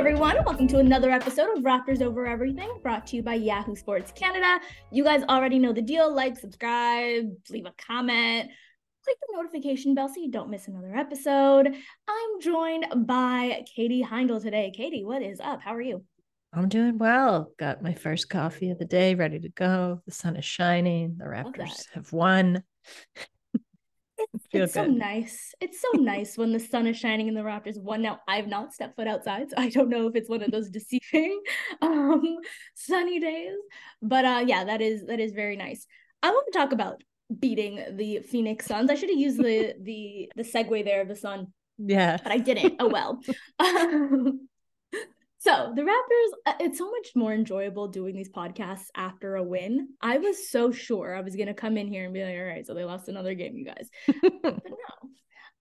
Everyone. Welcome to another episode of Raptors Over Everything, brought to you by Yahoo Sports Canada. You guys already know the deal. Like, subscribe, leave a comment, click the notification bell so you don't miss another episode. I'm joined by Katie Heindl today. Katie, what is up? How are you? I'm doing well. Got my first coffee of the day ready to go. The sun is shining. The Raptors have won. It's, it's so nice. It's so nice when the sun is shining and the Raptors won. Now I've not stepped foot outside, so I don't know if it's one of those deceiving um sunny days. But uh yeah, that is that is very nice. I want to talk about beating the Phoenix Suns. I should have used the the the segue there of the sun. Yeah. But I didn't. Oh well. Um, so the Raptors, uh, it's so much more enjoyable doing these podcasts after a win. I was so sure I was gonna come in here and be like, all right, so they lost another game, you guys. but no.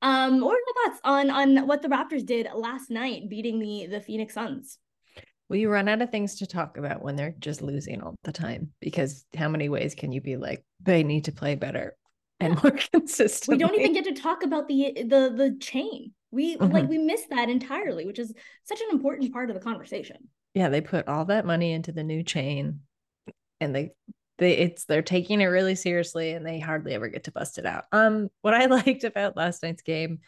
Um, what are your thoughts on on what the Raptors did last night, beating the the Phoenix Suns? Well, you run out of things to talk about when they're just losing all the time because how many ways can you be like, they need to play better and more consistent? We don't even get to talk about the the the chain. We mm-hmm. like we miss that entirely, which is such an important part of the conversation. Yeah, they put all that money into the new chain and they they it's they're taking it really seriously and they hardly ever get to bust it out. Um what I liked about last night's game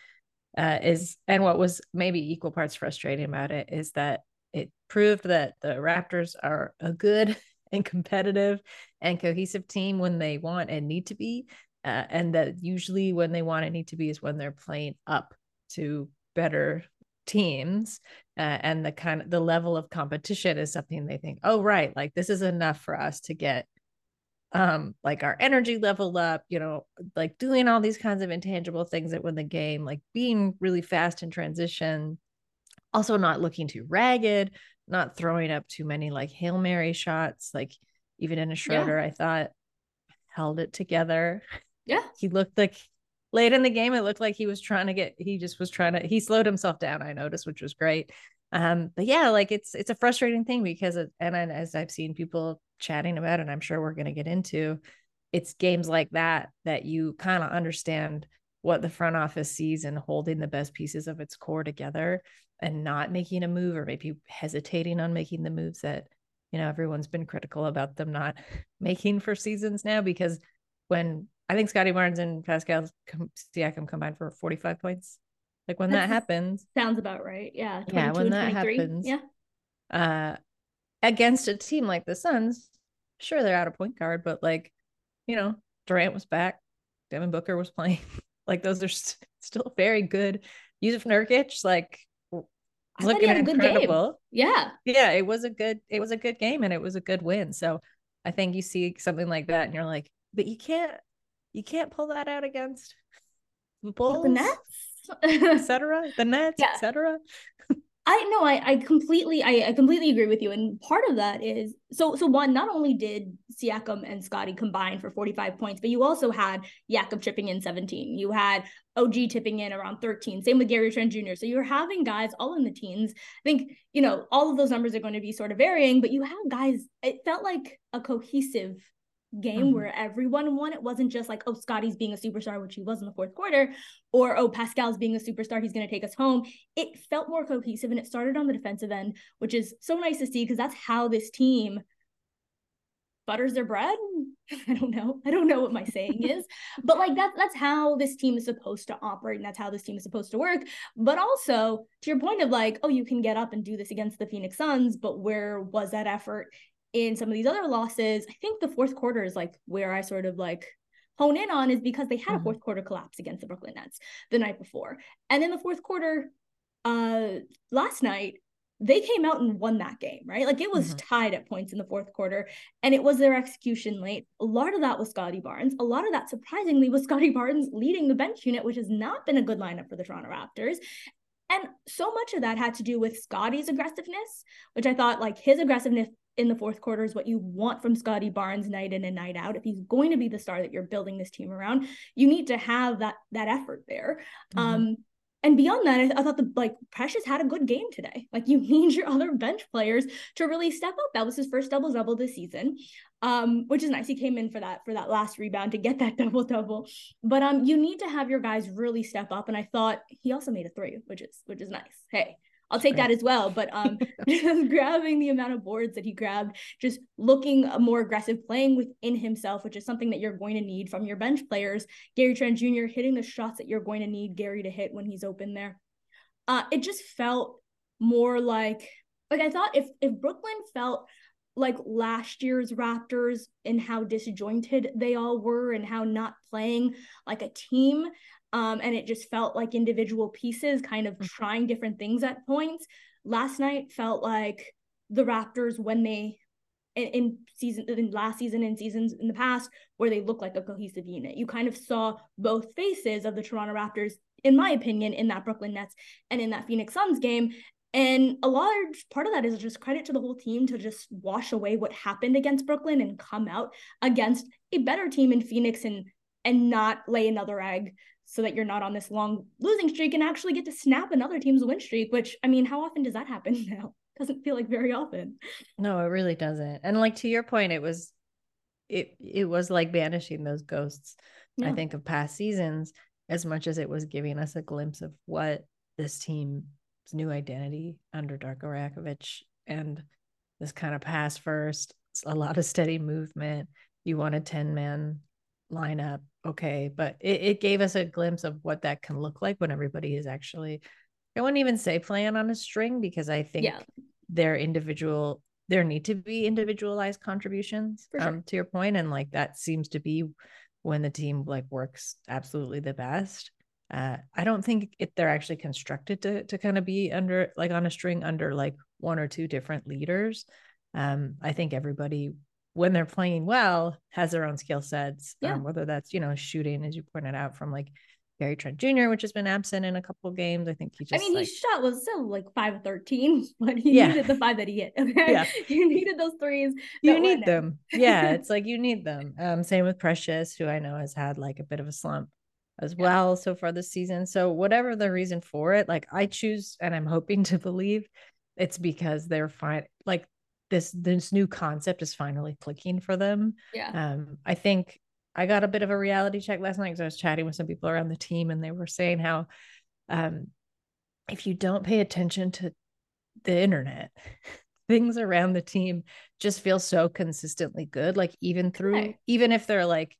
uh is and what was maybe equal parts frustrating about it is that it proved that the Raptors are a good and competitive and cohesive team when they want and need to be. Uh, and that usually when they want and need to be is when they're playing up to better teams uh, and the kind of the level of competition is something they think oh right like this is enough for us to get um like our energy level up you know like doing all these kinds of intangible things that win the game like being really fast in transition. Also not looking too ragged not throwing up too many like hail mary shots like even in a schroeder yeah. i thought held it together. Yeah. He looked like late in the game, it looked like he was trying to get, he just was trying to, he slowed himself down, I noticed, which was great. Um, but yeah, like it's, it's a frustrating thing because, it, and as I've seen people chatting about and I'm sure we're going to get into, it's games like that that you kind of understand what the front office sees and holding the best pieces of its core together and not making a move or maybe hesitating on making the moves that you know everyone's been critical about them not making for seasons now because when I think Scottie Barnes and Pascal Siakam combined for 45 points. Like when that happens, sounds about right. Yeah. Yeah. When that happens, yeah. Uh, against a team like the Suns, sure they're out of point guard, but like, you know, Durant was back, Devin Booker was playing. like those are st- still very good. Jusuf Nurkic, like looking incredible. Yeah. Yeah, it was a good it was a good game and it was a good win. So I think you see something like that and you're like, but you can't you can't pull that out against the Bulls, the Nets, etc. The Nets, yeah. etc. I know I, I completely I, I completely agree with you. And part of that is so so one, not only did Siakam and Scottie combine for 45 points, but you also had Jakob chipping in 17. You had OG tipping in around 13. Same with Gary Trent Jr. So you're having guys all in the teens. I think, you know, all of those numbers are going to be sort of varying, but you have guys, it felt like a cohesive game mm-hmm. where everyone won. It wasn't just like, oh, Scottie's being a superstar, which he was in the fourth quarter, or oh, Pascal's being a superstar, he's going to take us home. It felt more cohesive and it started on the defensive end, which is so nice to see because that's how this team butters their bread. I don't know. I don't know what my saying is, but like that's that's how this team is supposed to operate and that's how this team is supposed to work. But also to your point of like, oh, you can get up and do this against the Phoenix Suns, but where was that effort in some of these other losses, I think the fourth quarter is like where I sort of like hone in on is because they had a mm-hmm. fourth quarter collapse against the Brooklyn Nets the night before. And in the fourth quarter uh last night they came out and won that game, right? Like it was mm-hmm. tied at points in the fourth quarter, and it was their execution late. A lot of that was Scottie Barnes. A lot of that, surprisingly, was Scottie Barnes leading the bench unit, which has not been a good lineup for the Toronto Raptors. And so much of that had to do with Scottie's aggressiveness, which I thought like his aggressiveness in the fourth quarter is what you want from Scottie Barnes night in and night out. If he's going to be the star that you're building this team around, you need to have that that effort there. Mm-hmm. Um, and beyond that, I, I, thought the like Precious had a good game today. Like you need your other bench players to really step up. That was his first double double this season, um, which is nice. He came in for that for that last rebound to get that double double. But um, you need to have your guys really step up. And I thought he also made a three, which is which is nice. Hey, I'll take that as well. But um, just grabbing the amount of boards that he grabbed, just looking more aggressive, playing within himself, which is something that you're going to need from your bench players. Gary Trent Jr. hitting the shots that you're going to need Gary to hit when he's open there. Uh, it just felt more like like I thought if if Brooklyn felt like last year's Raptors and how disjointed they all were and how not playing like a team, um, and it just felt like individual pieces kind of mm-hmm. trying different things at points. Last night felt like the Raptors when they in, in season in last season and seasons in the past where they look like a cohesive unit. You kind of saw both faces of the Toronto Raptors, in my opinion, in that Brooklyn Nets and in that Phoenix Suns game. And a large part of that is just credit to the whole team to just wash away what happened against Brooklyn and come out against a better team in Phoenix and and not lay another egg so that you're not on this long losing streak and actually get to snap another team's win streak, which I mean, how often does that happen now? Doesn't feel like very often. No, it really doesn't. And like to your point, it was it it was like banishing those ghosts. Yeah. I think of past seasons as much as it was giving us a glimpse of what this team's new identity under Darko Rajakovic and this kind of pass first, a lot of steady movement. You want a 10 man lineup okay but it, it gave us a glimpse of what that can look like when everybody is actually i wouldn't even say playing on a string because i think yeah. their individual there need to be individualized contributions sure. um, to your point and like that seems to be when the team like works absolutely the best uh, I don't think it, they're actually constructed to to kind of be under like on a string under like one or two different leaders. Um, I think everybody when they're playing well has their own skill sets yeah. um, whether that's you know shooting as you pointed out from like Gary Trent Jr., which has been absent in a couple of games. I think he just. I mean, like, his shot was still like five of thirteen, but he yeah. needed the five that he hit. Okay, yeah. you needed those threes. You need them. yeah, it's like you need them. Um, same with Precious, who I know has had like a bit of a slump as yeah. well so far this season. So whatever the reason for it, like I choose, and I'm hoping to believe it's because they're fine. Like this this new concept is finally clicking for them. Yeah. Um, I think I got a bit of a reality check last night because I was chatting with some people around the team and they were saying how um if you don't pay attention to the internet, things around the team just feel so consistently good. Like even through okay. even if they're like,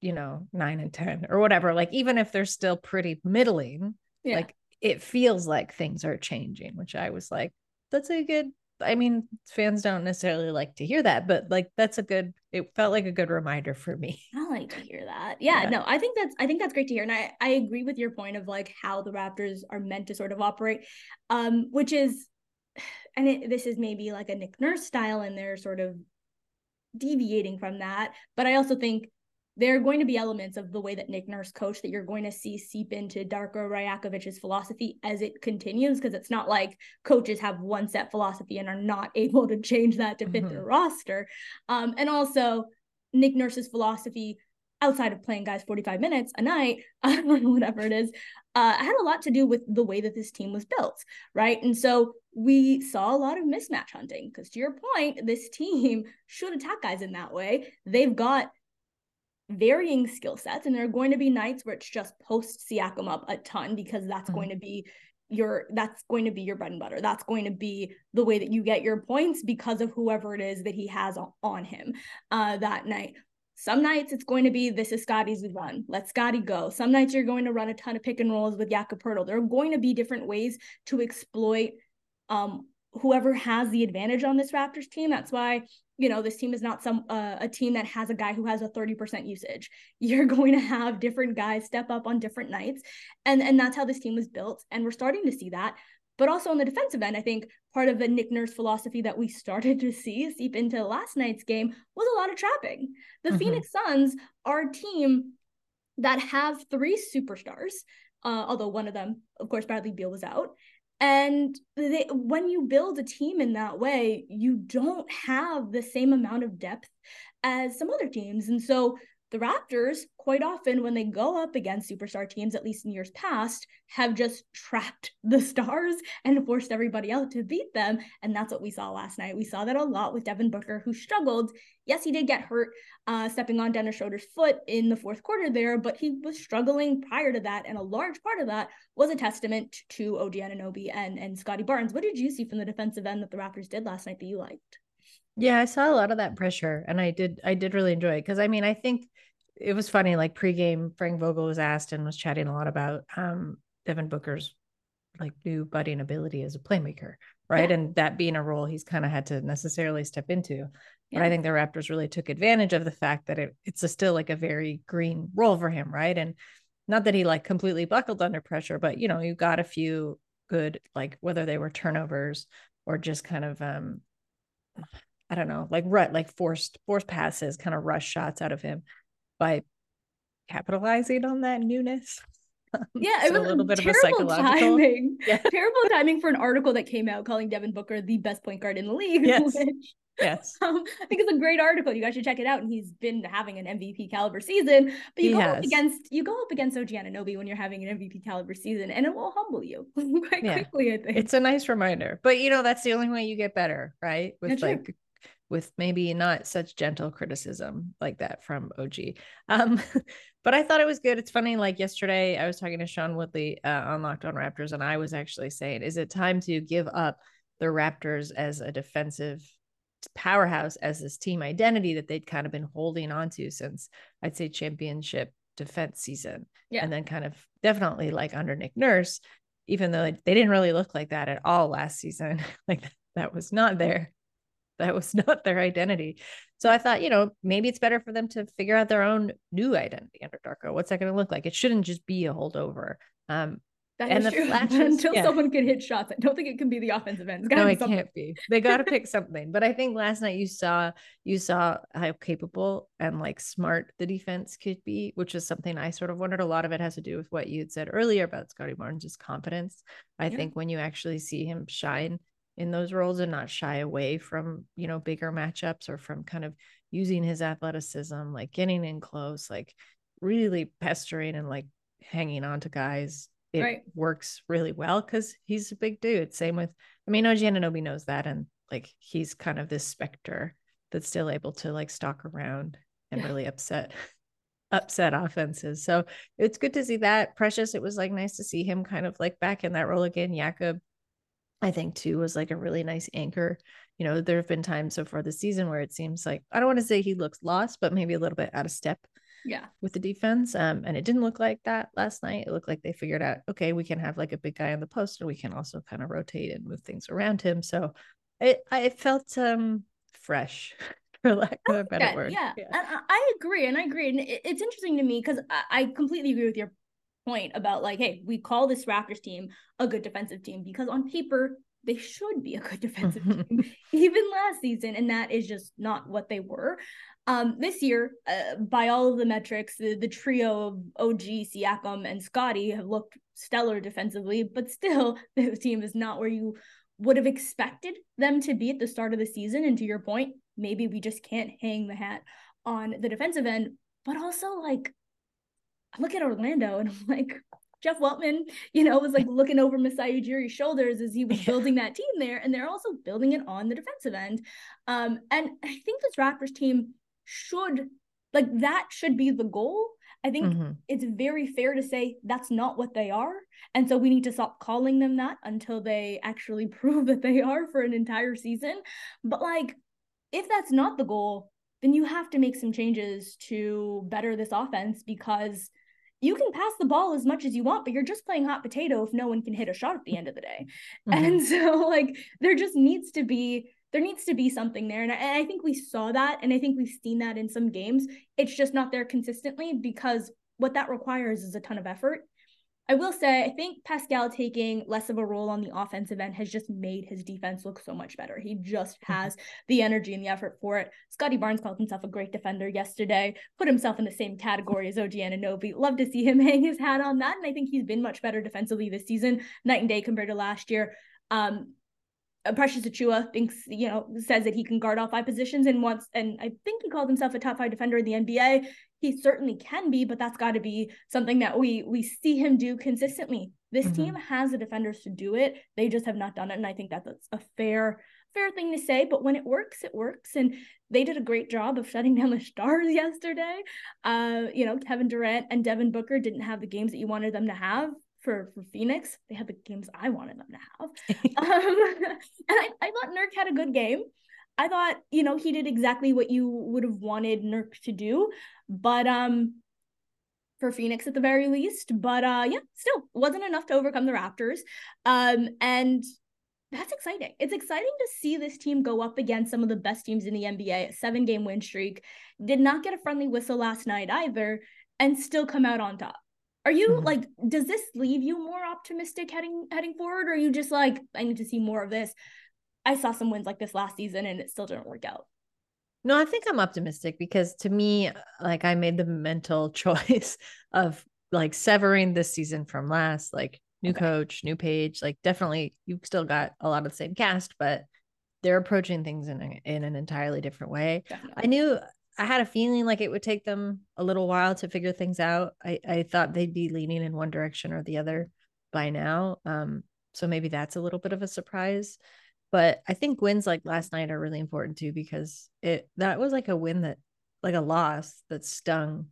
you know, nine and ten or whatever, like even if they're still pretty middling, yeah. like it feels like things are changing, which I was like, that's a good I mean, fans don't necessarily like to hear that, but like that's a good it felt like a good reminder for me. I like to hear that. Yeah, yeah, no, I think that's I think that's great to hear. And I, I agree with your point of like how the Raptors are meant to sort of operate. Um, which is and it, this is maybe like a Nick Nurse style and they're sort of deviating from that. But I also think there are going to be elements of the way that Nick Nurse coached that you're going to see seep into Darko Rajakovic's philosophy as it continues, because it's not like coaches have one set philosophy and are not able to change that to fit mm-hmm. their roster. Um, and also Nick Nurse's philosophy outside of playing guys 45 minutes a night, whatever it is, uh, had a lot to do with the way that this team was built, right? And so we saw a lot of mismatch hunting because to your point, this team should attack guys in that way. They've got varying skill sets. And there are going to be nights where it's just post Siakam up a ton because that's mm-hmm. going to be your that's going to be your bread and butter. That's going to be the way that you get your points because of whoever it is that he has on him uh, that night. Some nights it's going to be this is Scottie's run. Let Scottie go. Some nights you're going to run a ton of pick and rolls with Jakob Poeltl. There are going to be different ways to exploit um, whoever has the advantage on this Raptors team. That's why you know this team is not some uh, a team that has a guy who has a 30% usage you're going to have different guys step up on different nights and and that's how this team was built and we're starting to see that But also on the defensive end, I think part of the Nick Nurse philosophy that we started to see seep into last night's game was a lot of trapping. The mm-hmm. Phoenix Suns are a team that have three superstars, uh, although one of them, of course, Bradley Beal was out. And they, when you build a team in that way, you don't have the same amount of depth as some other teams. And so the Raptors, quite often when they go up against superstar teams, at least in years past, have just trapped the stars and forced everybody else to beat them. And that's what we saw last night. We saw that a lot with Devin Booker, who struggled. Yes, he did get hurt uh, stepping on Dennis Schroeder's foot in the fourth quarter there, but he was struggling prior to that. And a large part of that was a testament to OG Anunoby and, and Scottie Barnes. What did you see from the defensive end that the Raptors did last night that you liked? Yeah, I saw a lot of that pressure and I did I did really enjoy it because I mean I think it was funny like pregame Frank Vogel was asked and was chatting a lot about um Devin Booker's like new budding ability as a playmaker, right? Yeah. And that being a role he's kind of had to necessarily step into. Yeah. But I think the Raptors really took advantage of the fact that it, it's a still like a very green role for him, right? And not that he like completely buckled under pressure, but you know, you got a few good like whether they were turnovers or just kind of um I don't know, like rut, like forced forced passes, kind of rush shots out of him by capitalizing on that newness. Yeah, it was a little bit of a psychological timing. Yeah. terrible timing for an article that came out calling Devin Booker the best point guard in the league. Yes. Which, yes. Um, I think it's a great article. You guys should check it out. And he's been having an MVP caliber season. But you he go has. up against you go up against OG Anunoby when you're having an MVP caliber season, and it will humble you quite yeah. quickly. I think it's a nice reminder. But you know, that's the only way you get better, right? With that's like true with maybe not such gentle criticism like that from OG. Um, but I thought it was good. It's funny, like yesterday, I was talking to Sean Woodley uh, on Locked On Raptors, and I was actually saying, is it time to give up the Raptors as a defensive powerhouse, as this team identity that they'd kind of been holding on to since I'd say championship defense season? Yeah. And then kind of definitely like under Nick Nurse, even though they didn't really look like that at all last season, like that was not there that was not their identity. So I thought, you know, maybe it's better for them to figure out their own new identity under Darko. What's that going to look like? It shouldn't just be a holdover. Um, that and the true. flashes, until yeah. someone can hit shots. I don't think it can be the offensive end. No, it something. can't be. They got to pick something. But I think last night you saw you saw how capable and like smart the defense could be, which is something I sort of wondered. A lot of it has to do with what you had said earlier about Scottie Barnes' confidence. I yeah. think when you actually see him shine, in those roles and not shy away from you know bigger matchups or from kind of using his athleticism like getting in close like really pestering and like hanging on to guys it right. works really well because he's a big dude same with i mean OG Anunoby knows that and like he's kind of this specter that's still able to like stalk around and yeah. really upset upset offenses so it's good to see that precious it was like nice to see him kind of like back in that role again Jakob I think too was like a really nice anchor. You know, there have been times so far this season where it seems like I don't want to say he looks lost, but maybe a little bit out of step. Yeah. With the defense. Um, and it didn't look like that last night. It looked like they figured out, okay, we can have like a big guy on the post and we can also kind of rotate and move things around him. So it I felt um fresh. For lack of a better yeah, word. Yeah. yeah. I, I, agree. And I agree. And it, it's interesting to me because I, I completely agree with your point about like, hey, we call this Raptors team a good defensive team because on paper they should be a good defensive team even last season and that is just not what they were. Um, this year uh, by all of the metrics the, the trio of og siakam and scottie have looked stellar defensively but still the team is not where you would have expected them to be at the start of the season and to your point maybe we just can't hang the hat on the defensive end but also like I look at Orlando and I'm like, Jeff Weltman, you know, was like looking over Masai Ujiri's shoulders as he was building that team there, and they're also building it on the defensive end. Um, and I think this Raptors team should like that should be the goal. I think mm-hmm. it's very fair to say that's not what they are. And so we need to stop calling them that until they actually prove that they are for an entire season. But like, if that's not the goal, then you have to make some changes to better this offense because you can pass the ball as much as you want, but you're just playing hot potato if no one can hit a shot at the end of the day. Mm-hmm. And so, like, there just needs to be there needs to be something there. And I, and I, think we saw that. And I think we've seen that in some games. It's just not there consistently because what that requires is a ton of effort. I will say, I think Pascal taking less of a role on the offensive end has just made his defense look so much better. He just mm-hmm. has the energy and the effort for it. Scottie Barnes called himself a great defender yesterday, put himself in the same category as OG Anunoby. Love to see him hang his hat on that. And I think he's been much better defensively this season, night and day compared to last year. Um, uh, Precious Achiuwa thinks, you know, says that he can guard all five positions and wants, and I think he called himself a top five defender in the NBA. He certainly can be, but that's got to be something that we we see him do consistently. This mm-hmm. team has the defenders to do it. They just have not done it, and I think that's a fair fair thing to say. But when it works, it works, and they did a great job of shutting down the Stars yesterday. Uh, you know, Kevin Durant and Devin Booker didn't have the games that you wanted them to have for for Phoenix. They had the games I wanted them to have. um, and I, I thought Nurk had a good game. I thought, you know, he did exactly what you would have wanted Nurk to do. But um for Phoenix at the very least. But uh yeah, still wasn't enough to overcome the Raptors. Um and that's exciting. It's exciting to see this team go up against some of the best teams in the NBA. A seven game win streak. Did not get a friendly whistle last night either, and still come out on top. Are you mm-hmm. like does this leave you more optimistic heading heading forward or are you just like I need to see more of this? I saw some wins like this last season and it still didn't work out. No, I think I'm optimistic because to me like I made the mental choice of like severing this season from last like new okay. coach, new page, like definitely you've still got a lot of the same cast but they're approaching things in a, in an entirely different way. Definitely. I knew I had a feeling like it would take them a little while to figure things out. I, I thought they'd be leaning in one direction or the other by now. Um, so maybe that's a little bit of a surprise. But I think wins like last night are really important too because it that was like a win that like a loss that stung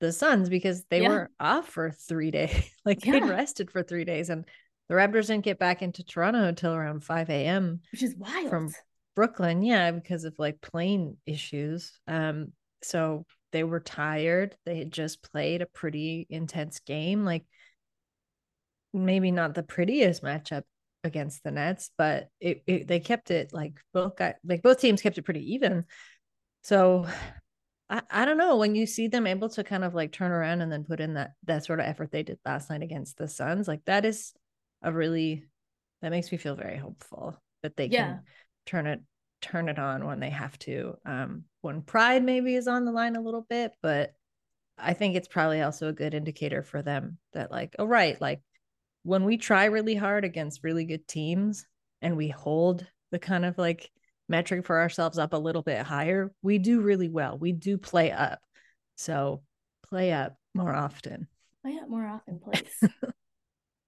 the Suns because they yeah. were off for three days. like yeah. they'd rested for three days and the Raptors didn't get back into Toronto until around 5 a.m. Which is wild. From Brooklyn, yeah, because of like plane issues. Um, so they were tired. They had just played a pretty intense game. Like maybe not the prettiest matchup against the Nets, but it, it they kept it like both got like both teams kept it pretty even. So I, I don't know when you see them able to kind of like turn around and then put in that that sort of effort they did last night against the Suns, like that is a really that makes me feel very hopeful that they yeah. can turn it turn it on when they have to. Um, when pride maybe is on the line a little bit, but I think it's probably also a good indicator for them that like, oh right, like when we try really hard against really good teams and we hold the kind of like metric for ourselves up a little bit higher, we do really well. We do play up. So play up more often. Play up more often, please.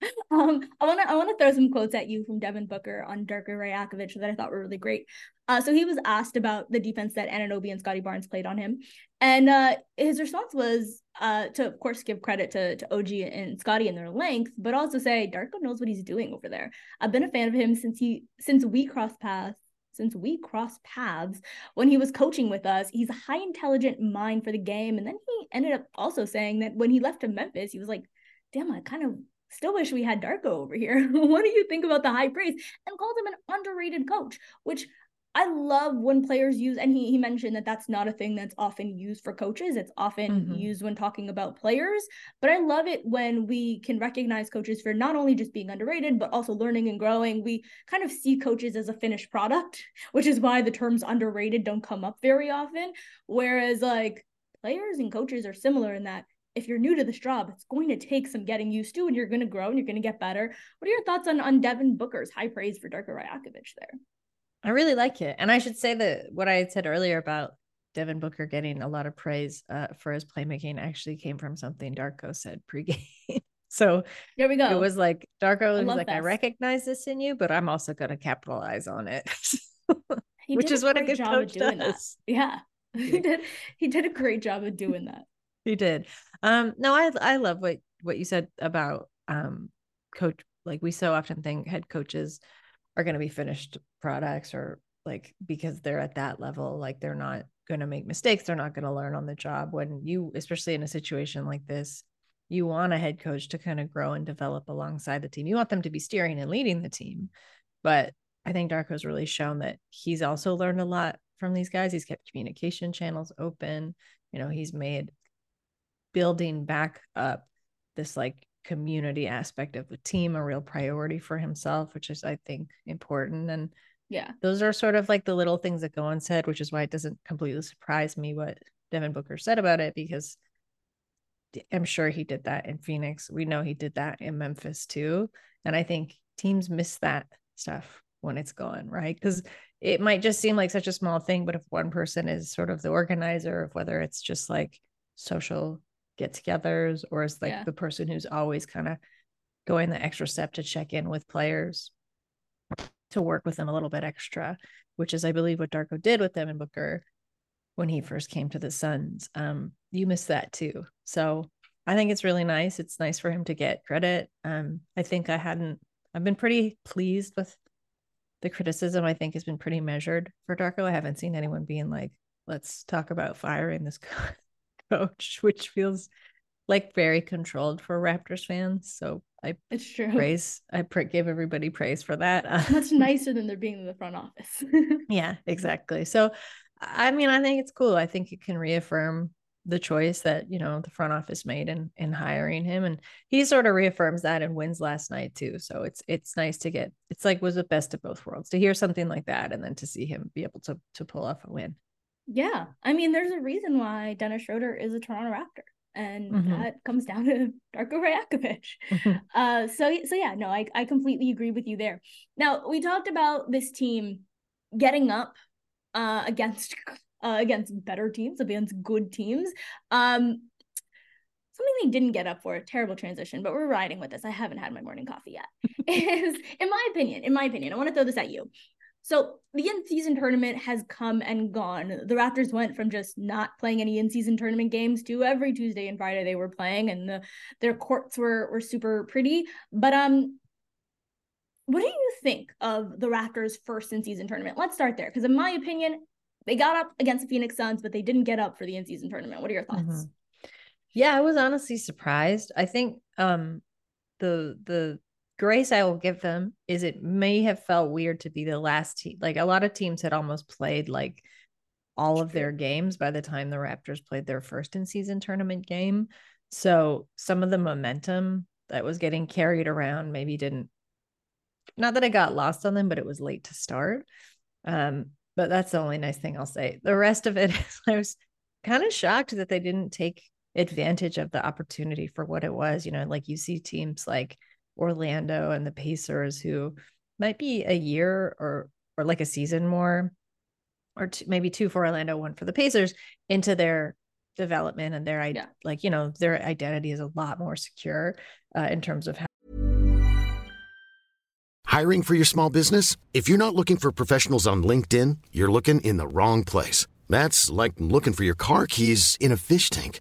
um, I want to I want to throw some quotes at you from Devin Booker on Darko Rajakovic that I thought were really great. Uh, so he was asked about the defense that Anunoby and Scottie Barnes played on him, and uh, his response was uh, to of course give credit to to OG and Scottie and their length, but also say Darko knows what he's doing over there. I've been a fan of him since he since we crossed paths since we crossed paths when he was coaching with us. He's a high intelligent mind for the game. And then he ended up also saying that when he left to Memphis, he was like, damn, I kind of still wish we had Darko over here. what do you think about the high praise? And called him an underrated coach, which I love when players use, and he, he mentioned that that's not a thing that's often used for coaches. It's often mm-hmm. used when talking about players. But I love it when we can recognize coaches for not only just being underrated, but also learning and growing. We kind of see coaches as a finished product, which is why the terms underrated don't come up very often. Whereas, like, players and coaches are similar in that if you're new to this job, it's going to take some getting used to, and you're going to grow and you're going to get better. What are your thoughts on on Devin Booker's high praise for Darko Rajakovic there? I really like it, and I should say that what I had said earlier about Devin Booker getting a lot of praise uh, for his playmaking actually came from something Darko said pregame. so there we go. It was like Darko was like, "I recognize this in you, but I'm also going to capitalize on it," which is what a good job coach does. That. Yeah, he did. He did a great job of doing that. he did. Um, no, I I love what what you said about um coach. Like we so often think head coaches are going to be finished products or like because they're at that level, like they're not going to make mistakes. They're not going to learn on the job. When you, especially in a situation like this, you want a head coach to kind of grow and develop alongside the team. You want them to be steering and leading the team. But I think Darko's really shown that he's also learned a lot from these guys. He's kept communication channels open. You know, he's made building back up this like community aspect of the team a real priority for himself, which is, I think, important. And yeah, those are sort of like the little things that go unsaid, which is why it doesn't completely surprise me what Devin Booker said about it, because I'm sure he did that in Phoenix. We know he did that in Memphis too. And I think teams miss that stuff when it's gone, right? Because it might just seem like such a small thing, but if one person is sort of the organizer of whether it's just like social get togethers or is like yeah. the person who's always kind of going the extra step to check in with players to work with them a little bit extra, which is, I believe, what Darko did with them and Booker when he first came to the Suns. Um, you miss that too. So I think it's really nice. It's nice for him to get credit. Um, I think I hadn't, I've been pretty pleased with the criticism, I think has been pretty measured for Darko. I haven't seen anyone being like, let's talk about firing this coach, which feels like very controlled for Raptors fans. So I it's true. Praise I pr- give everybody praise for that. That's nicer than there being in the front office. yeah, exactly. So I mean, I think it's cool. I think it can reaffirm the choice that you know the front office made in in hiring him, and he sort of reaffirms that and wins last night too. So it's it's nice to get. It's like was the best of both worlds to hear something like that, and then to see him be able to to pull off a win. Yeah, I mean, there's a reason why Dennis Schroeder is a Toronto Raptor and mm-hmm. that comes down to Darko Rajakovic. Mm-hmm. Uh, so so yeah, no, I I completely agree with you there. Now we talked about this team getting up uh, against uh, against better teams, against good teams. Um, something they didn't get up for a terrible transition, but we're riding with this. I haven't had my morning coffee yet. is in my opinion, in my opinion, I want to throw this at you. So the in-season tournament has come and gone. The Raptors went from just not playing any in-season tournament games to every Tuesday and Friday they were playing, and the, their courts were were super pretty. But um, what do you think of the Raptors' first in-season tournament? Let's start there, because in my opinion, they got up against the Phoenix Suns, but they didn't get up for the in-season tournament. What are your thoughts? Mm-hmm. Yeah, I was honestly surprised. I think um the the grace I will give them is it may have felt weird to be the last team. Like a lot of teams had almost played like all of their games by the time the Raptors played their first in season tournament game. So some of the momentum that was getting carried around maybe didn't not that it got lost on them, but it was late to start. Um, but that's the only nice thing I'll say. The rest of it is I was kind of shocked that they didn't take advantage of the opportunity for what it was. You know, like you see teams like Orlando and the Pacers, who might be a year or or like a season more, or two, maybe two for Orlando, one for the Pacers, into their development and their yeah. like you know their identity is a lot more secure uh, in terms of how. Hiring for your small business? If you're not looking for professionals on LinkedIn, you're looking in the wrong place. That's like looking for your car keys in a fish tank.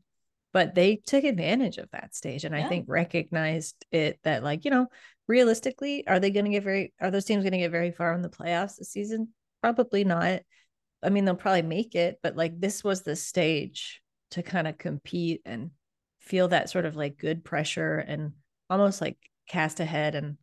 but they took advantage of that stage and yeah. i think recognized it that like you know realistically are they going to get very are those teams going to get very far in the playoffs this season probably not i mean they'll probably make it but like this was the stage to kind of compete and feel that sort of like good pressure and almost like cast ahead and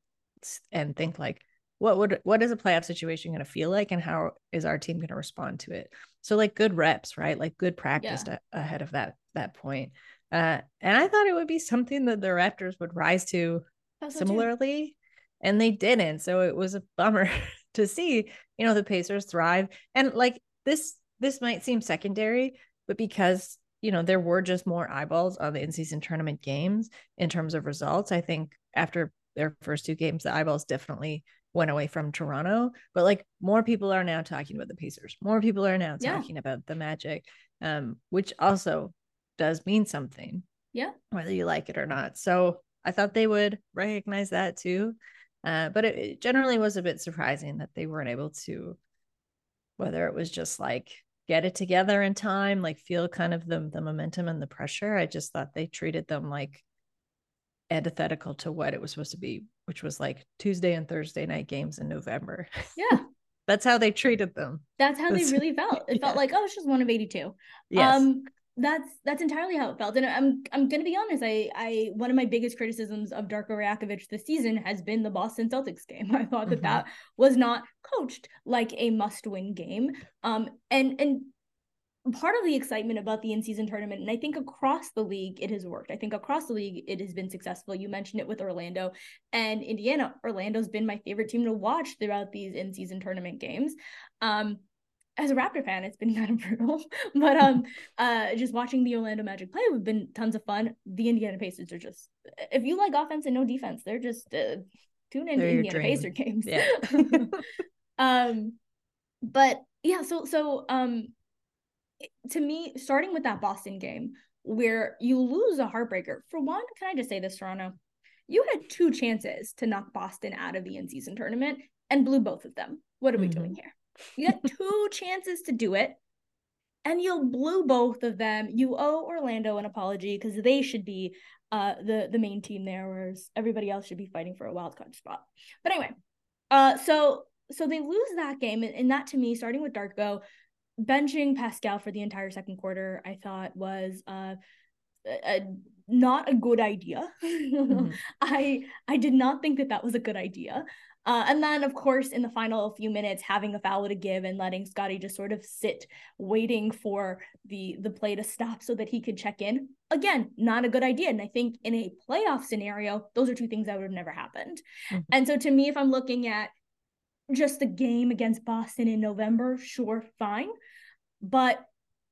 and think like what would what is a playoff situation going to feel like and how is our team going to respond to it? So like good reps right? Like good practice yeah. ahead of that that point. Uh and i thought it would be something that the raptors would rise to similarly and they didn't. So it was a bummer to see you know the pacers thrive. And like this this might seem secondary but because you know there were just more eyeballs on the in-season tournament games in terms of results i think after their first two games the eyeballs definitely went away from Toronto, but like more people are now talking about the Pacers. More people are now yeah. talking about the Magic, um, which also does mean something. Yeah. Whether you like it or not. So I thought they would recognize that too. Uh, but it, it generally was a bit surprising that they weren't able to, whether it was just like get it together in time, like feel kind of the the momentum and the pressure. I just thought they treated them like antithetical to what it was supposed to be, which was like Tuesday and Thursday night games in November. Yeah. That's how they treated them. That's how That's, they really felt. It yeah. felt like, oh, it's just one of 82. Yes. Um, that's that's entirely how it felt and i'm i'm gonna be honest i i one of my biggest criticisms of darko rajakovic this season has been the boston celtics game i thought that mm-hmm. that was not coached like a must-win game um and and part of the excitement about the in-season tournament and i think across the league it has worked i think across the league it has been successful you mentioned it with orlando and indiana orlando's been my favorite team to watch throughout these in-season tournament games um as a Raptor fan, it's been kind of brutal. but um, uh, just watching the Orlando Magic play would have been tons of fun. The Indiana Pacers are just, if you like offense and no defense, they're just uh, tune into Indiana dream. Pacer games. Yeah. um, but yeah, so so um, to me, starting with that Boston game where you lose a heartbreaker. For one, can I just say this, Toronto? You had two chances to knock Boston out of the in-season tournament and blew both of them. What are we mm-hmm. doing here? You had two chances to do it, and you blew both of them. You owe Orlando an apology because they should be uh the the main team there, whereas everybody else should be fighting for a wild card spot. But anyway, uh, so so they lose that game, and, and that to me, starting with Darko, benching Pascal for the entire second quarter, I thought was uh. A, a, not a good idea. mm-hmm. I I did not think that that was a good idea. Uh, and then, of course, in the final few minutes, having a foul to give and letting Scottie just sort of sit, waiting for the the play to stop so that he could check in. Again, not a good idea. And I think in a playoff scenario, those are two things that would have never happened. Mm-hmm. And so, to me, if I'm looking at just the game against Boston in November, sure, fine. But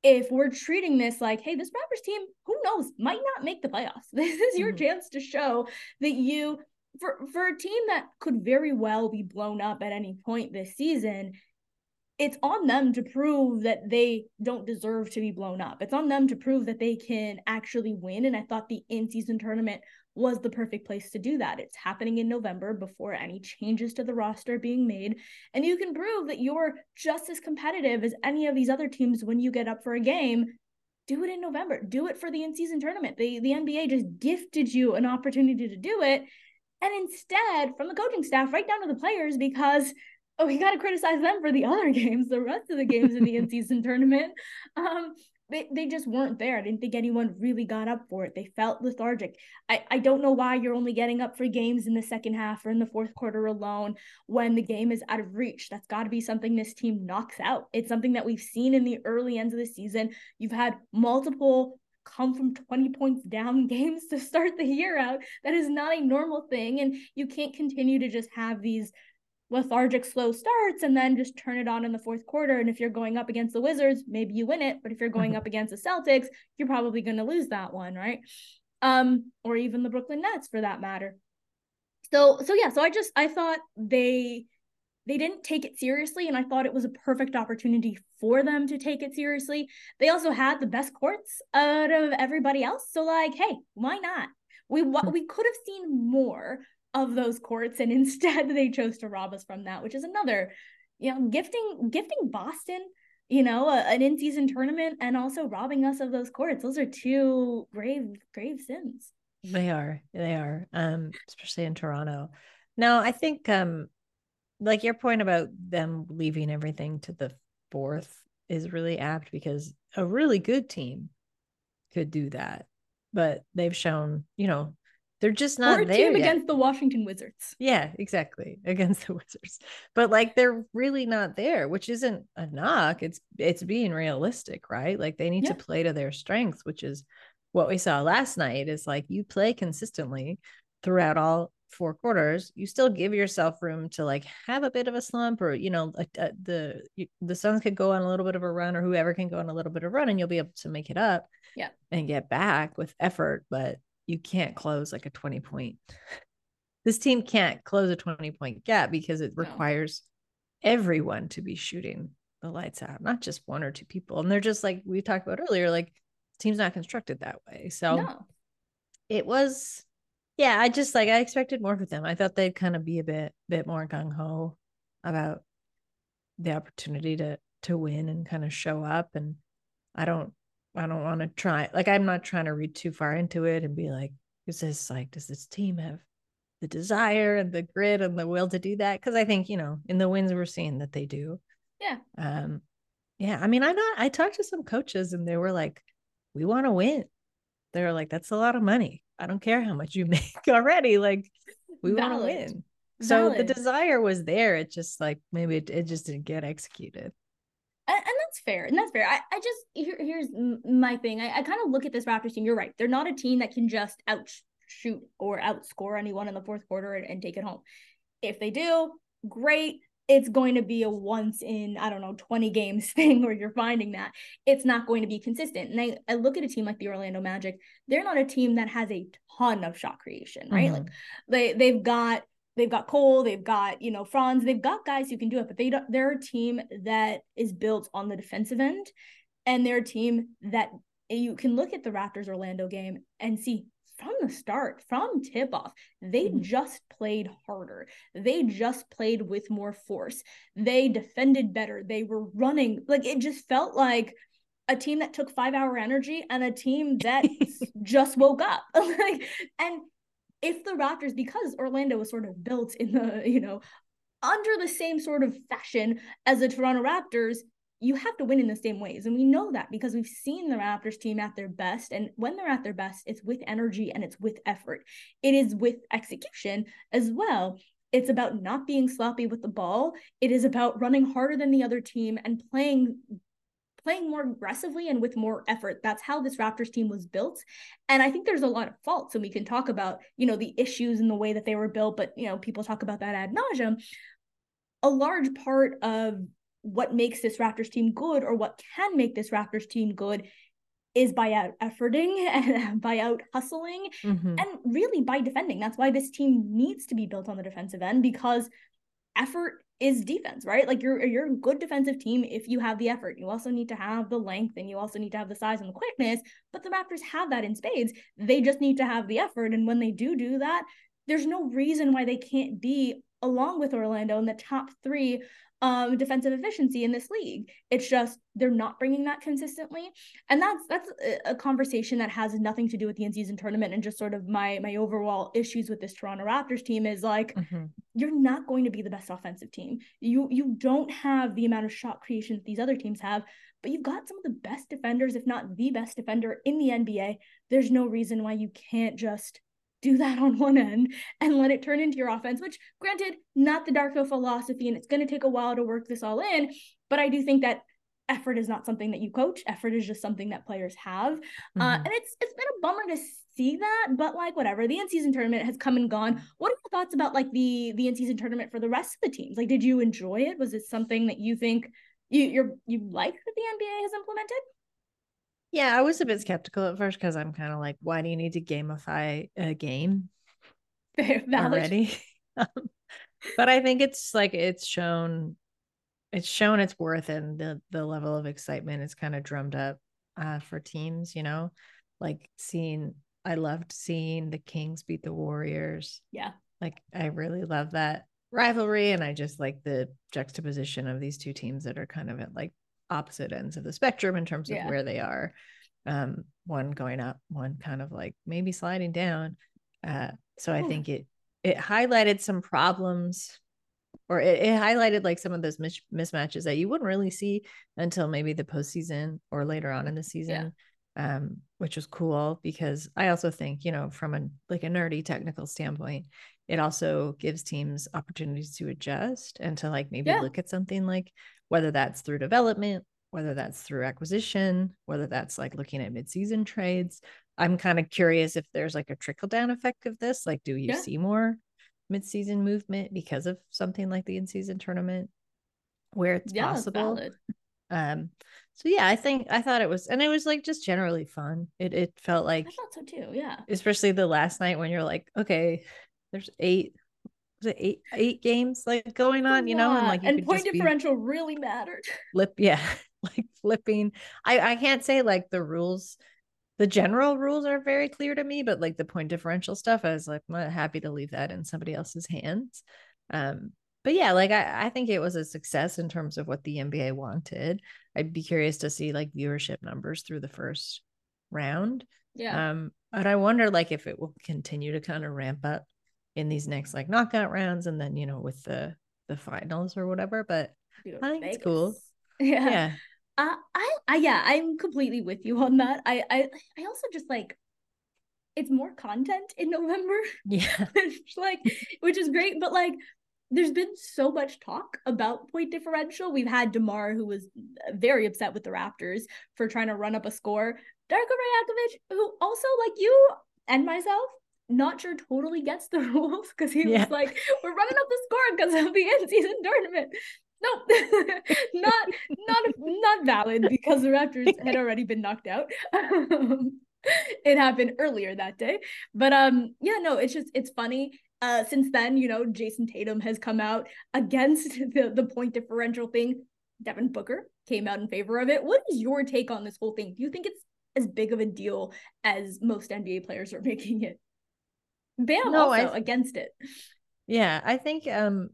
if we're treating this like, hey, this Raptors team, who knows, might not make the playoffs. This is your mm-hmm. chance to show that you for for a team that could very well be blown up at any point this season, it's on them to prove that they don't deserve to be blown up. It's on them to prove that they can actually win. And I thought the in season tournament was the perfect place to do that. It's happening in November before any changes to the roster are being made. And you can prove that you're just as competitive as any of these other teams when you get up for a game. Do it in November. Do it for the in season tournament. The, the NBA just gifted you an opportunity to do it. And instead, from the coaching staff right down to the players, because oh, we got to criticize them for the other games, the rest of the games in the in-season tournament. Um, they, they just weren't there. I didn't think anyone really got up for it. They felt lethargic. I, I don't know why you're only getting up for games in the second half or in the fourth quarter alone when the game is out of reach. That's got to be something this team knocks out. It's something that we've seen in the early ends of the season. You've had multiple come from 20 points down games to start the year out. That is not a normal thing. And you can't continue to just have these lethargic, slow starts and then just turn it on in the fourth quarter. And if you're going up against the Wizards, maybe you win it. But if you're going mm-hmm. up against the Celtics, you're probably going to lose that one, right? Um, or even the Brooklyn Nets for that matter. So, so yeah, so I just I thought they they didn't take it seriously and i thought it was a perfect opportunity for them to take it seriously they also had the best courts out of everybody else so like hey why not we hmm. we could have seen more of those courts and instead they chose to rob us from that which is another you know gifting gifting boston you know a, an in-season tournament and also robbing us of those courts. Those are two grave grave sins. They are they are um especially in toronto. Now i think um like your point about them leaving everything to the fourth is really apt because a really good team could do that, but they've shown, you know, they're just not or a there team yet. against the Washington Wizards. Yeah, exactly against the Wizards, but like they're really not there, which isn't a knock. It's it's being realistic, right? Like they need yeah. to play to their strengths, which is what we saw last night. Is like you play consistently throughout all four quarters you still give yourself room to like have a bit of a slump or you know like uh, the the suns could go on a little bit of a run or whoever can go on a little bit of a run and you'll be able to make it up yeah and get back with effort but you can't close like a 20 point this team can't close a 20 point gap because it no. requires everyone to be shooting the lights out not just one or two people and they're just like we talked about earlier like team's not constructed that way so no. it was yeah, I just like I expected more for them. I thought they'd kind of be a bit bit more gung ho about the opportunity to to win and kind of show up. And I don't I don't want to try like I'm not trying to read too far into it and be like, Is this like, does this team have the desire and the grit and the will to do that? Because I think, you know, in the wins we're seeing that they do. Yeah. Um, yeah. I mean, I not. I talked to some coaches and they were like, we want to win. They were like, that's a lot of money. I don't care how much you make already. Like, we want to win. So Valid. the desire was there. It just like maybe it, it just didn't get executed. And, and, that's fair. And that's fair. I, I just here, here's my thing. I, I kind of look at this Raptors team. You're right. They're not a team that can just outshoot or outscore anyone in the fourth quarter and, and take it home. If they do, great it's going to be a once in i don't know 20 games thing where you're finding that it's not going to be consistent and I, I look at a team like the orlando magic they're not a team that has a ton of shot creation right mm-hmm. like they they've got they've got cole they've got you know franz they've got guys who can do it but they don't they're a team that is built on the defensive end and they're a team that you can look at the raptors orlando game and see from the start, from tip off, they mm-hmm. just played harder. They just played with more force. They defended better. They were running. Like it just felt like a team that took five hour energy and a team that just woke up. like, and if the Raptors, because Orlando was sort of built in the, you know, under the same sort of fashion as the Toronto Raptors, you have to win in the same ways. And we know that because we've seen the Raptors team at their best. And when they're at their best, it's with energy and it's with effort. It is with execution as well. It's about not being sloppy with the ball. It is about running harder than the other team and playing playing more aggressively and with more effort. That's how this Raptors team was built. And I think there's a lot of faults and we can talk about, you know, the issues in the way that they were built, but you know, people talk about that ad nauseum. A large part of what makes this Raptors team good or what can make this Raptors team good is by out efforting and by out hustling mm-hmm. and really by defending. That's why this team needs to be built on the defensive end because effort is defense, right? Like you're you're a good defensive team if you have the effort. You also need to have the length and you also need to have the size and the quickness, but the Raptors have that in spades. They just need to have the effort and when they do do that, there's no reason why they can't be along with Orlando in the top 3 um, defensive efficiency in this league. It's just they're not bringing that consistently, and that's that's a conversation that has nothing to do with the in-season tournament and just sort of my my overall issues with this Toronto Raptors team is like mm-hmm. you're not going to be the best offensive team. You you don't have the amount of shot creation that these other teams have, but you've got some of the best defenders, if not the best defender in the NBA. There's no reason why you can't just do that on one end and let it turn into your offense, which granted, not the Darko philosophy, and it's going to take a while to work this all in. But I do think that effort is not something that you coach. Effort is just something that players have. Uh, mm-hmm. Uh, and it's it's been a bummer to see that, but like whatever. The in-season tournament has come and gone. What are your thoughts about like the the in-season tournament for the rest of the teams? Like, did you enjoy it? Was it something that you think you you're you like that the NBA has implemented? Yeah, I was a bit skeptical at first because I'm kind of like, why do you need to gamify a game already? but I think it's like it's shown, it's shown its worth and the the level of excitement is kind of drummed up uh, for teams. You know, like seeing, I loved seeing the Kings beat the Warriors. Yeah, like I really love that rivalry, and I just like the juxtaposition of these two teams that are kind of at like opposite ends of the spectrum in terms of yeah. where they are. Um, one going up, one kind of like maybe sliding down. Uh, so I think it it highlighted some problems or it, it highlighted like some of those mis- mismatches that you wouldn't really see until maybe the postseason or later on in the season. Um, which was cool because I also think, you know, from a like a nerdy technical standpoint, it also gives teams opportunities to adjust and to like maybe yeah. look at something like whether that's through development, whether that's through acquisition, whether that's like looking at midseason trades. I'm kind of curious if there's like a trickle down effect of this. Like, do you yeah. see more midseason movement because of something like the in season tournament where it's yeah, possible? Um, so yeah, I think I thought it was, and it was like just generally fun. It it felt like I thought so too. Yeah, especially the last night when you're like, okay, there's eight was it eight eight games like going on, you know, and like and point differential really mattered. Flip, yeah, like flipping. I I can't say like the rules, the general rules are very clear to me, but like the point differential stuff, I was like I'm happy to leave that in somebody else's hands. Um, but yeah, like I I think it was a success in terms of what the NBA wanted. I'd be curious to see like viewership numbers through the first round Yeah. Um, but I wonder like if it will continue to kind of ramp up in these next like knockout rounds and then you know with the the finals or whatever. But I think Vegas. it's cool. Yeah. Yeah. Uh, I, I, yeah, I'm completely with you on that. I, I, I also just like it's more content in November. Yeah. like, which is great. But like, there's been so much talk about point differential. We've had Demar, who was very upset with the Raptors for trying to run up a score. Darko Rajakovic, who also, like you and myself, not sure totally gets the rules because he yeah. was like, "We're running up the score because of the in-season tournament." Nope, not not not valid because the Raptors had already been knocked out. it happened earlier that day. But um, yeah, no, it's just it's funny. Uh, since then, you know, Jayson Tatum has come out against the the point differential thing. Devin Booker came out in favor of it. What is your take on this whole thing? Do you think it's as big of a deal as most NBA players are making it? Bam no, also I, against it. Yeah, I think um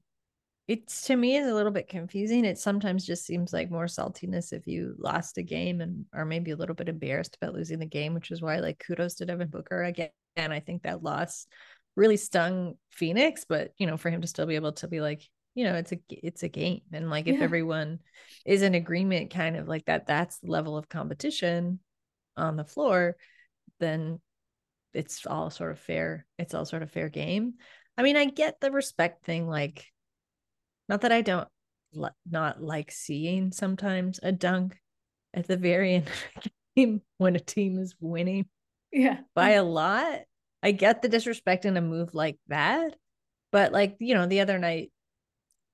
it's to me is a little bit confusing. It sometimes just seems like more saltiness if you lost a game and are maybe a little bit embarrassed about losing the game, which is why like kudos to Devin Booker again. And I think that loss really stung Phoenix, but you know, for him to still be able to be like, you know, it's a it's a game. And like if yeah. everyone is in agreement kind of like that, that's the level of competition on the floor, then it's all sort of fair. It's all sort of fair game. I mean, I get the respect thing, like not that I don't not like seeing sometimes a dunk at the very end of a game when a team is winning. Yeah. By a lot. I get the disrespect in a move like that. But like, you know, the other night,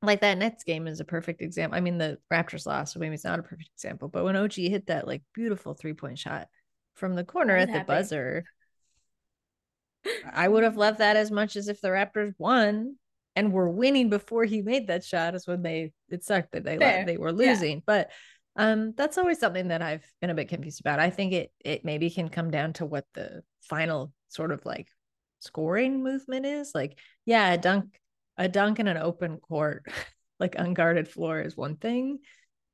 like that Nets game is a perfect example. I mean, the Raptors lost, so maybe it's not a perfect example. But when OG hit that like beautiful three point shot from the corner at happy. the buzzer, I would have loved that as much as if the Raptors won and were winning before he made that shot is when they it sucked that they let, they were losing. Yeah. But um that's always something that I've been a bit confused about. I think it it maybe can come down to what the final sort of like scoring movement is. Like, yeah, a dunk, a dunk in an open court, like unguarded floor is one thing.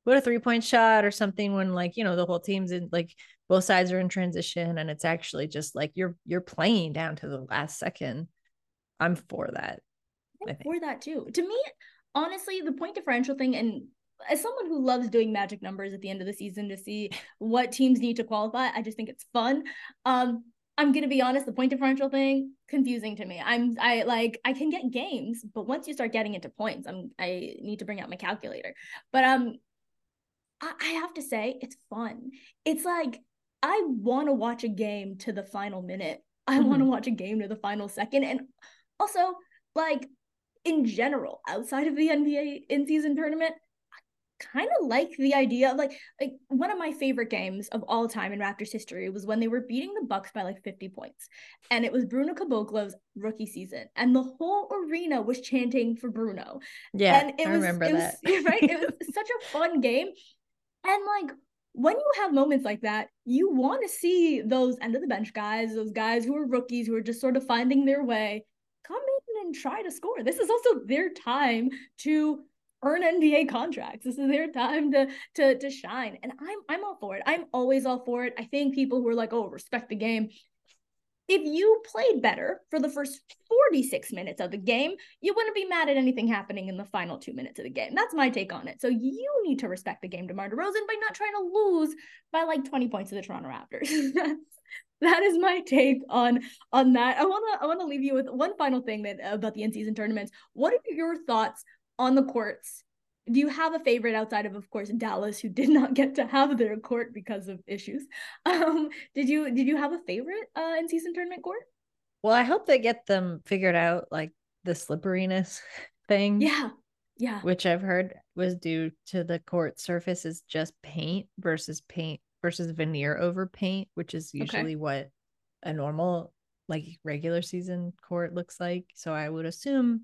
But a three point shot or something when like, you know, the whole team's in like both sides are in transition and it's actually just like you're you're playing down to the last second. I'm for that i'm for that too. To me, honestly, the point differential thing, and as someone who loves doing magic numbers at the end of the season to see what teams need to qualify, I just think it's fun. Um, I'm gonna be honest, the point differential thing confusing to me. I'm I like I can get games, but once you start getting into points, I'm I need to bring out my calculator. But um, I, I have to say it's fun. It's like I want to watch a game to the final minute. I mm-hmm. want to watch a game to the final second, and also like in general, outside of the NBA in season tournament, kind of like the idea of like like one of my favorite games of all time in Raptors history was when they were beating the Bucks by like 50 points. And it was Bruno Caboclo's rookie season. And the whole arena was chanting for Bruno. Yeah. And it I was, remember it that. Was, right. It was such a fun game. And like when you have moments like that, you want to see those end of the bench guys, those guys who are rookies who are just sort of finding their way come in and try to score. This is also their time to earn NBA contracts. This is their time to to to shine. And I'm I'm all for it. I'm always all for it. I think people who are like, "Oh, respect the game." If you played better for the first 46 minutes of the game, you wouldn't be mad at anything happening in the final 2 minutes of the game. That's my take on it. So you need to respect the game DeMar DeRozan by not trying to lose by like 20 points to the Toronto Raptors. that is my take on on that. I wanna I wanna leave you with one final thing that about the in season tournaments. What are your thoughts on the courts? Do you have a favorite outside of, of course, Dallas, who did not get to have their court because of issues? Um, did you did you have a favorite uh, in season tournament court? Well, I hope they get them figured out, like the slipperiness thing. Yeah, yeah. Which I've heard was due to the court surface is just paint versus paint versus veneer over paint, which is usually okay. what a normal like regular season court looks like. So I would assume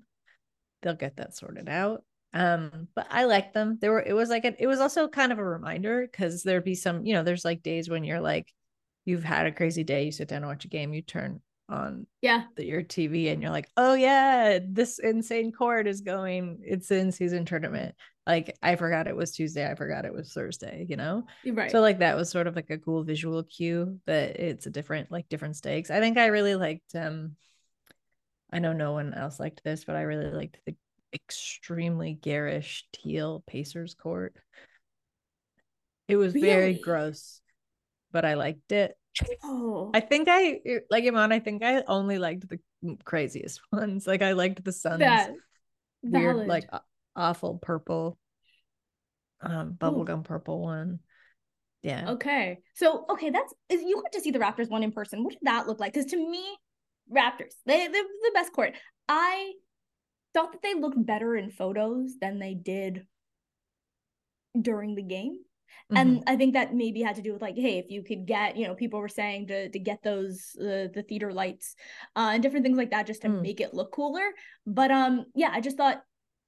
they'll get that sorted out. Um, but I like them. There were it was like it was also kind of a reminder because there'd be some, you know, there's like days when you're like, you've had a crazy day, you sit down and watch a game, you turn on yeah the, your TV and you're like, oh yeah, this insane court is going. It's in season tournament. Like I forgot it was Tuesday. I forgot it was Thursday. You know, right. So like that was sort of like a cool visual cue that it's a different like different stakes. I think I really liked. um I know no one else liked this, but I really liked the extremely garish teal Pacers court. It was really? very gross, but I liked it. Oh. I think I like Imman. I think I only liked the craziest ones. Like I liked the Suns that, weird, valid. like awful purple, um, bubblegum Ooh. purple one. Yeah. Okay. So okay, that's you got to see the Raptors one in person. What did that look like? Because to me, Raptors, they they're the best court. I thought that they looked better in photos than they did during the game. Mm-hmm. And I think that maybe had to do with like, hey, if you could get, you know, people were saying to to get those uh, the theater lights uh, and different things like that just to mm. make it look cooler. But um, yeah, I just thought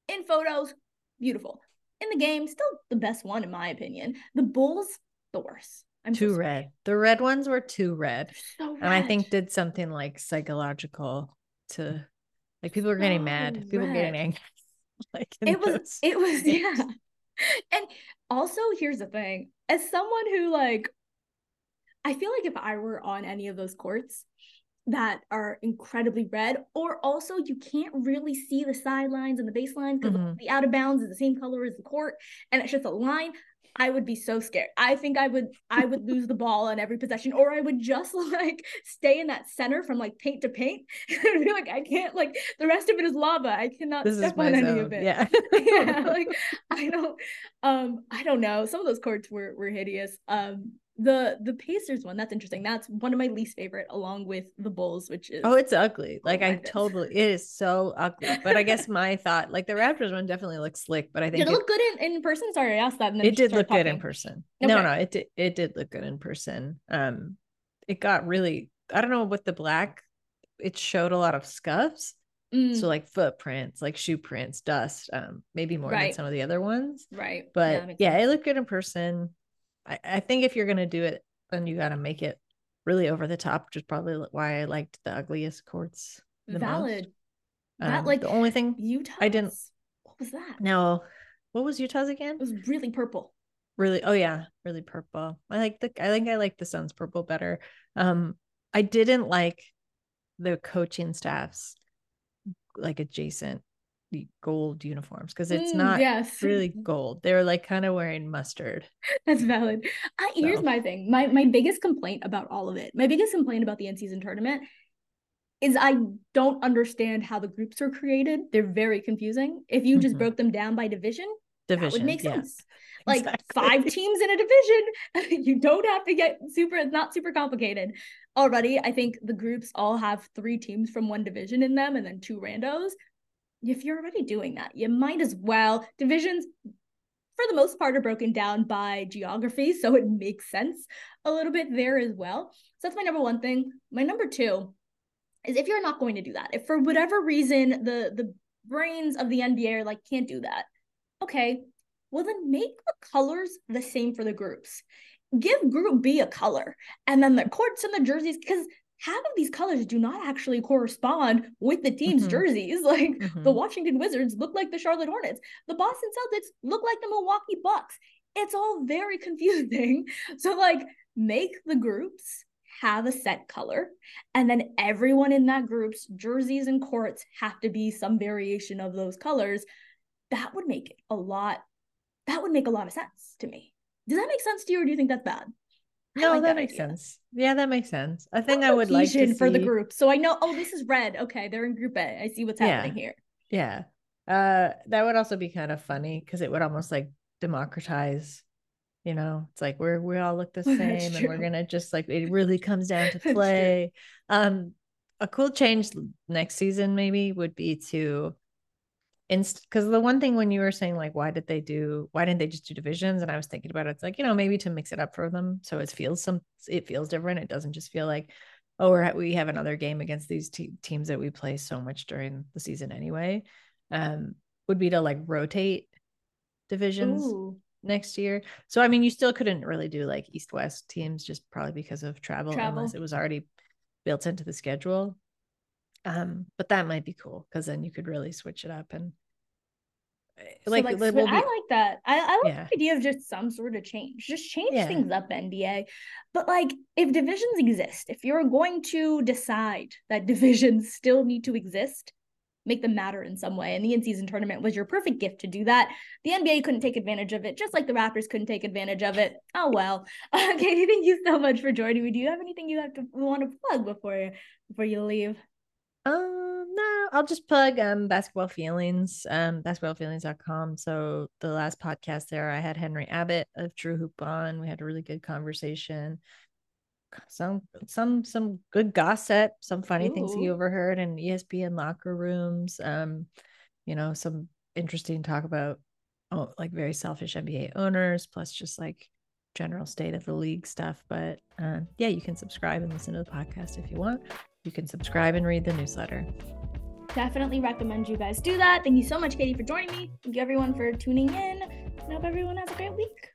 in photos, beautiful. In the game, still the best one in my opinion. The Bulls, the worst. I'm too so red. The red ones were too red. So red. And I think did something like psychological to like people were getting so mad. Red. People were getting angry. like it was it was yeah. and also here's the thing. As someone who like I feel like if I were on any of those courts, that are incredibly red, or also you can't really see the sidelines and the baseline because mm-hmm. the out of bounds is the same color as the court, and it's just a line. I would be so scared. I think I would I would lose the ball on every possession, or I would just like stay in that center from like paint to paint and be like, I can't like the rest of it is lava. I cannot this step on zone. any of it. Yeah. yeah. Like I don't um I don't know. Some of those courts were were hideous. Um the the Pacers one that's interesting. That's one of my least favorite, along with the Bulls, which is oh, it's ugly. Like I totally, it is so ugly. But I guess my thought, like the Raptors one, definitely looks slick. But I think did it, it look good in, in person? Sorry, I asked that. it did look talking. good in person. Okay. No, no, it did. It did look good in person. Um, it got really. I don't know with the black. It showed a lot of scuffs. Mm. So like footprints, like shoe prints, dust, um, maybe more right. than some of the other ones. Right. But yeah, yeah it looked good in person. I, I think if you're gonna do it, then you gotta make it really over the top, which is probably why I liked the ugliest courts. The Valid. Um, that like the only thing Utah. I didn't. What was that? No, what was Utah's again? It was really purple. Really? Oh yeah, really purple. I like the. I think I like the Suns purple better. Um, I didn't like the coaching staffs like adjacent gold uniforms because it's mm, not yes. really gold. They're like kind of wearing mustard. That's valid. I, so. Here's my thing. My my biggest complaint about all of it. My biggest complaint about the in season tournament is I don't understand how the groups are created. They're very confusing. If you just mm-hmm. broke them down by division, division that would make yeah. sense. Like exactly. five teams in a division, you don't have to get super. It's not super complicated already. I think the groups all have three teams from one division in them, and then two randos if you're already doing that, you might as well. Divisions, for the most part, are broken down by geography, so it makes sense a little bit there as well. So that's my number one thing. My number two is if you're not going to do that, if for whatever reason the the brains of the NBA are like can't do that, okay, well then make the colors the same for the groups. Give group B a color, and then the courts and the jerseys because half of these colors do not actually correspond with the team's mm-hmm. jerseys. Like mm-hmm. the Washington Wizards look like the Charlotte Hornets, the Boston Celtics look like the Milwaukee Bucks. It's all very confusing. So, like, make the groups have a set color, and then everyone in that group's jerseys and courts have to be some variation of those colors. That would make it a lot. That would make a lot of sense to me. Does that make sense to you, or do you think that's bad? No, like that, that, makes idea. sense. Yeah, that makes sense. I think I would like to see... for the group. So I know, oh, this is red. Okay, they're in group A. I see what's happening yeah. here. Yeah. Uh that would also be kind of funny because it would almost like democratize you know it's like we're we all look the same and we're gonna just like it really comes down to play um a cool change next season maybe would be to because the one thing when you were saying like why did they do why didn't they just do divisions and i was thinking about it it's like you know maybe to mix it up for them so it feels some it feels different it doesn't just feel like oh we're, we have another game against these teams that we play so much during the season anyway um would be to like rotate divisions Ooh. next year so i mean you still couldn't really do like east west teams just probably because of travel, travel. unless it was already built into the schedule. Um, but that might be cool because then you could really switch it up and Eh, so like, like we'll be, I like that. I, I like yeah. the idea of just some sort of change. Just change yeah. things up, NBA. But like if divisions exist, if you're going to decide that divisions still need to exist, make them matter in some way. And the in-season tournament was your perfect gift to do that. The NBA couldn't take advantage of it, just like the Raptors couldn't take advantage of it. Oh well. Katie, thank you so much for joining me. Do you have anything you have to want to plug before before you leave? Um, no, I'll just plug um basketball feelings, um, basketballfeelings.com. So the last podcast there, I had Henry Abbott of TrueHoop on. We had a really good conversation. Some some some good gossip, some funny Ooh. things he overheard in ESPN locker rooms. Um, you know, some interesting talk about oh, like very selfish NBA owners, plus just like general state of the league stuff. But uh, yeah, you can subscribe and listen to the podcast if you want you can subscribe and read the newsletter. Definitely recommend you guys do that. Thank you so much, Katie, for joining me. Thank you, everyone, for tuning in. I hope everyone has a great week.